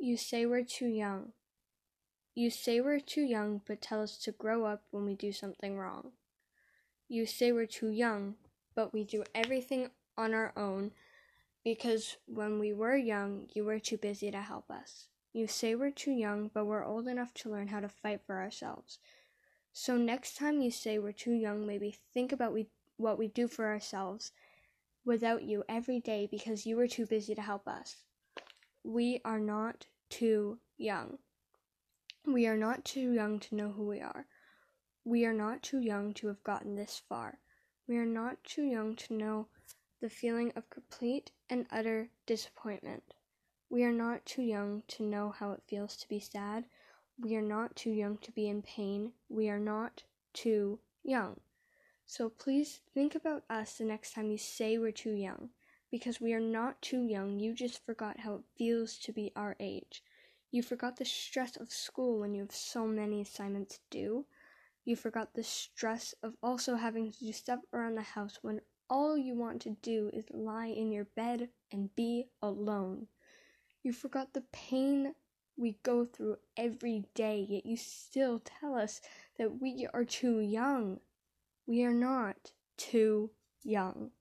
You say we're too young. You say we're too young, but tell us to grow up when we do something wrong. You say we're too young, but we do everything on our own because when we were young, you were too busy to help us. You say we're too young, but we're old enough to learn how to fight for ourselves. So next time you say we're too young, maybe think about we, what we do for ourselves without you every day because you were too busy to help us. We are not too young. We are not too young to know who we are. We are not too young to have gotten this far. We are not too young to know the feeling of complete and utter disappointment. We are not too young to know how it feels to be sad. We are not too young to be in pain. We are not too young. So please think about us the next time you say we're too young. Because we are not too young, you just forgot how it feels to be our age. You forgot the stress of school when you have so many assignments due. You forgot the stress of also having to do stuff around the house when all you want to do is lie in your bed and be alone. You forgot the pain we go through every day, yet you still tell us that we are too young. We are not too young.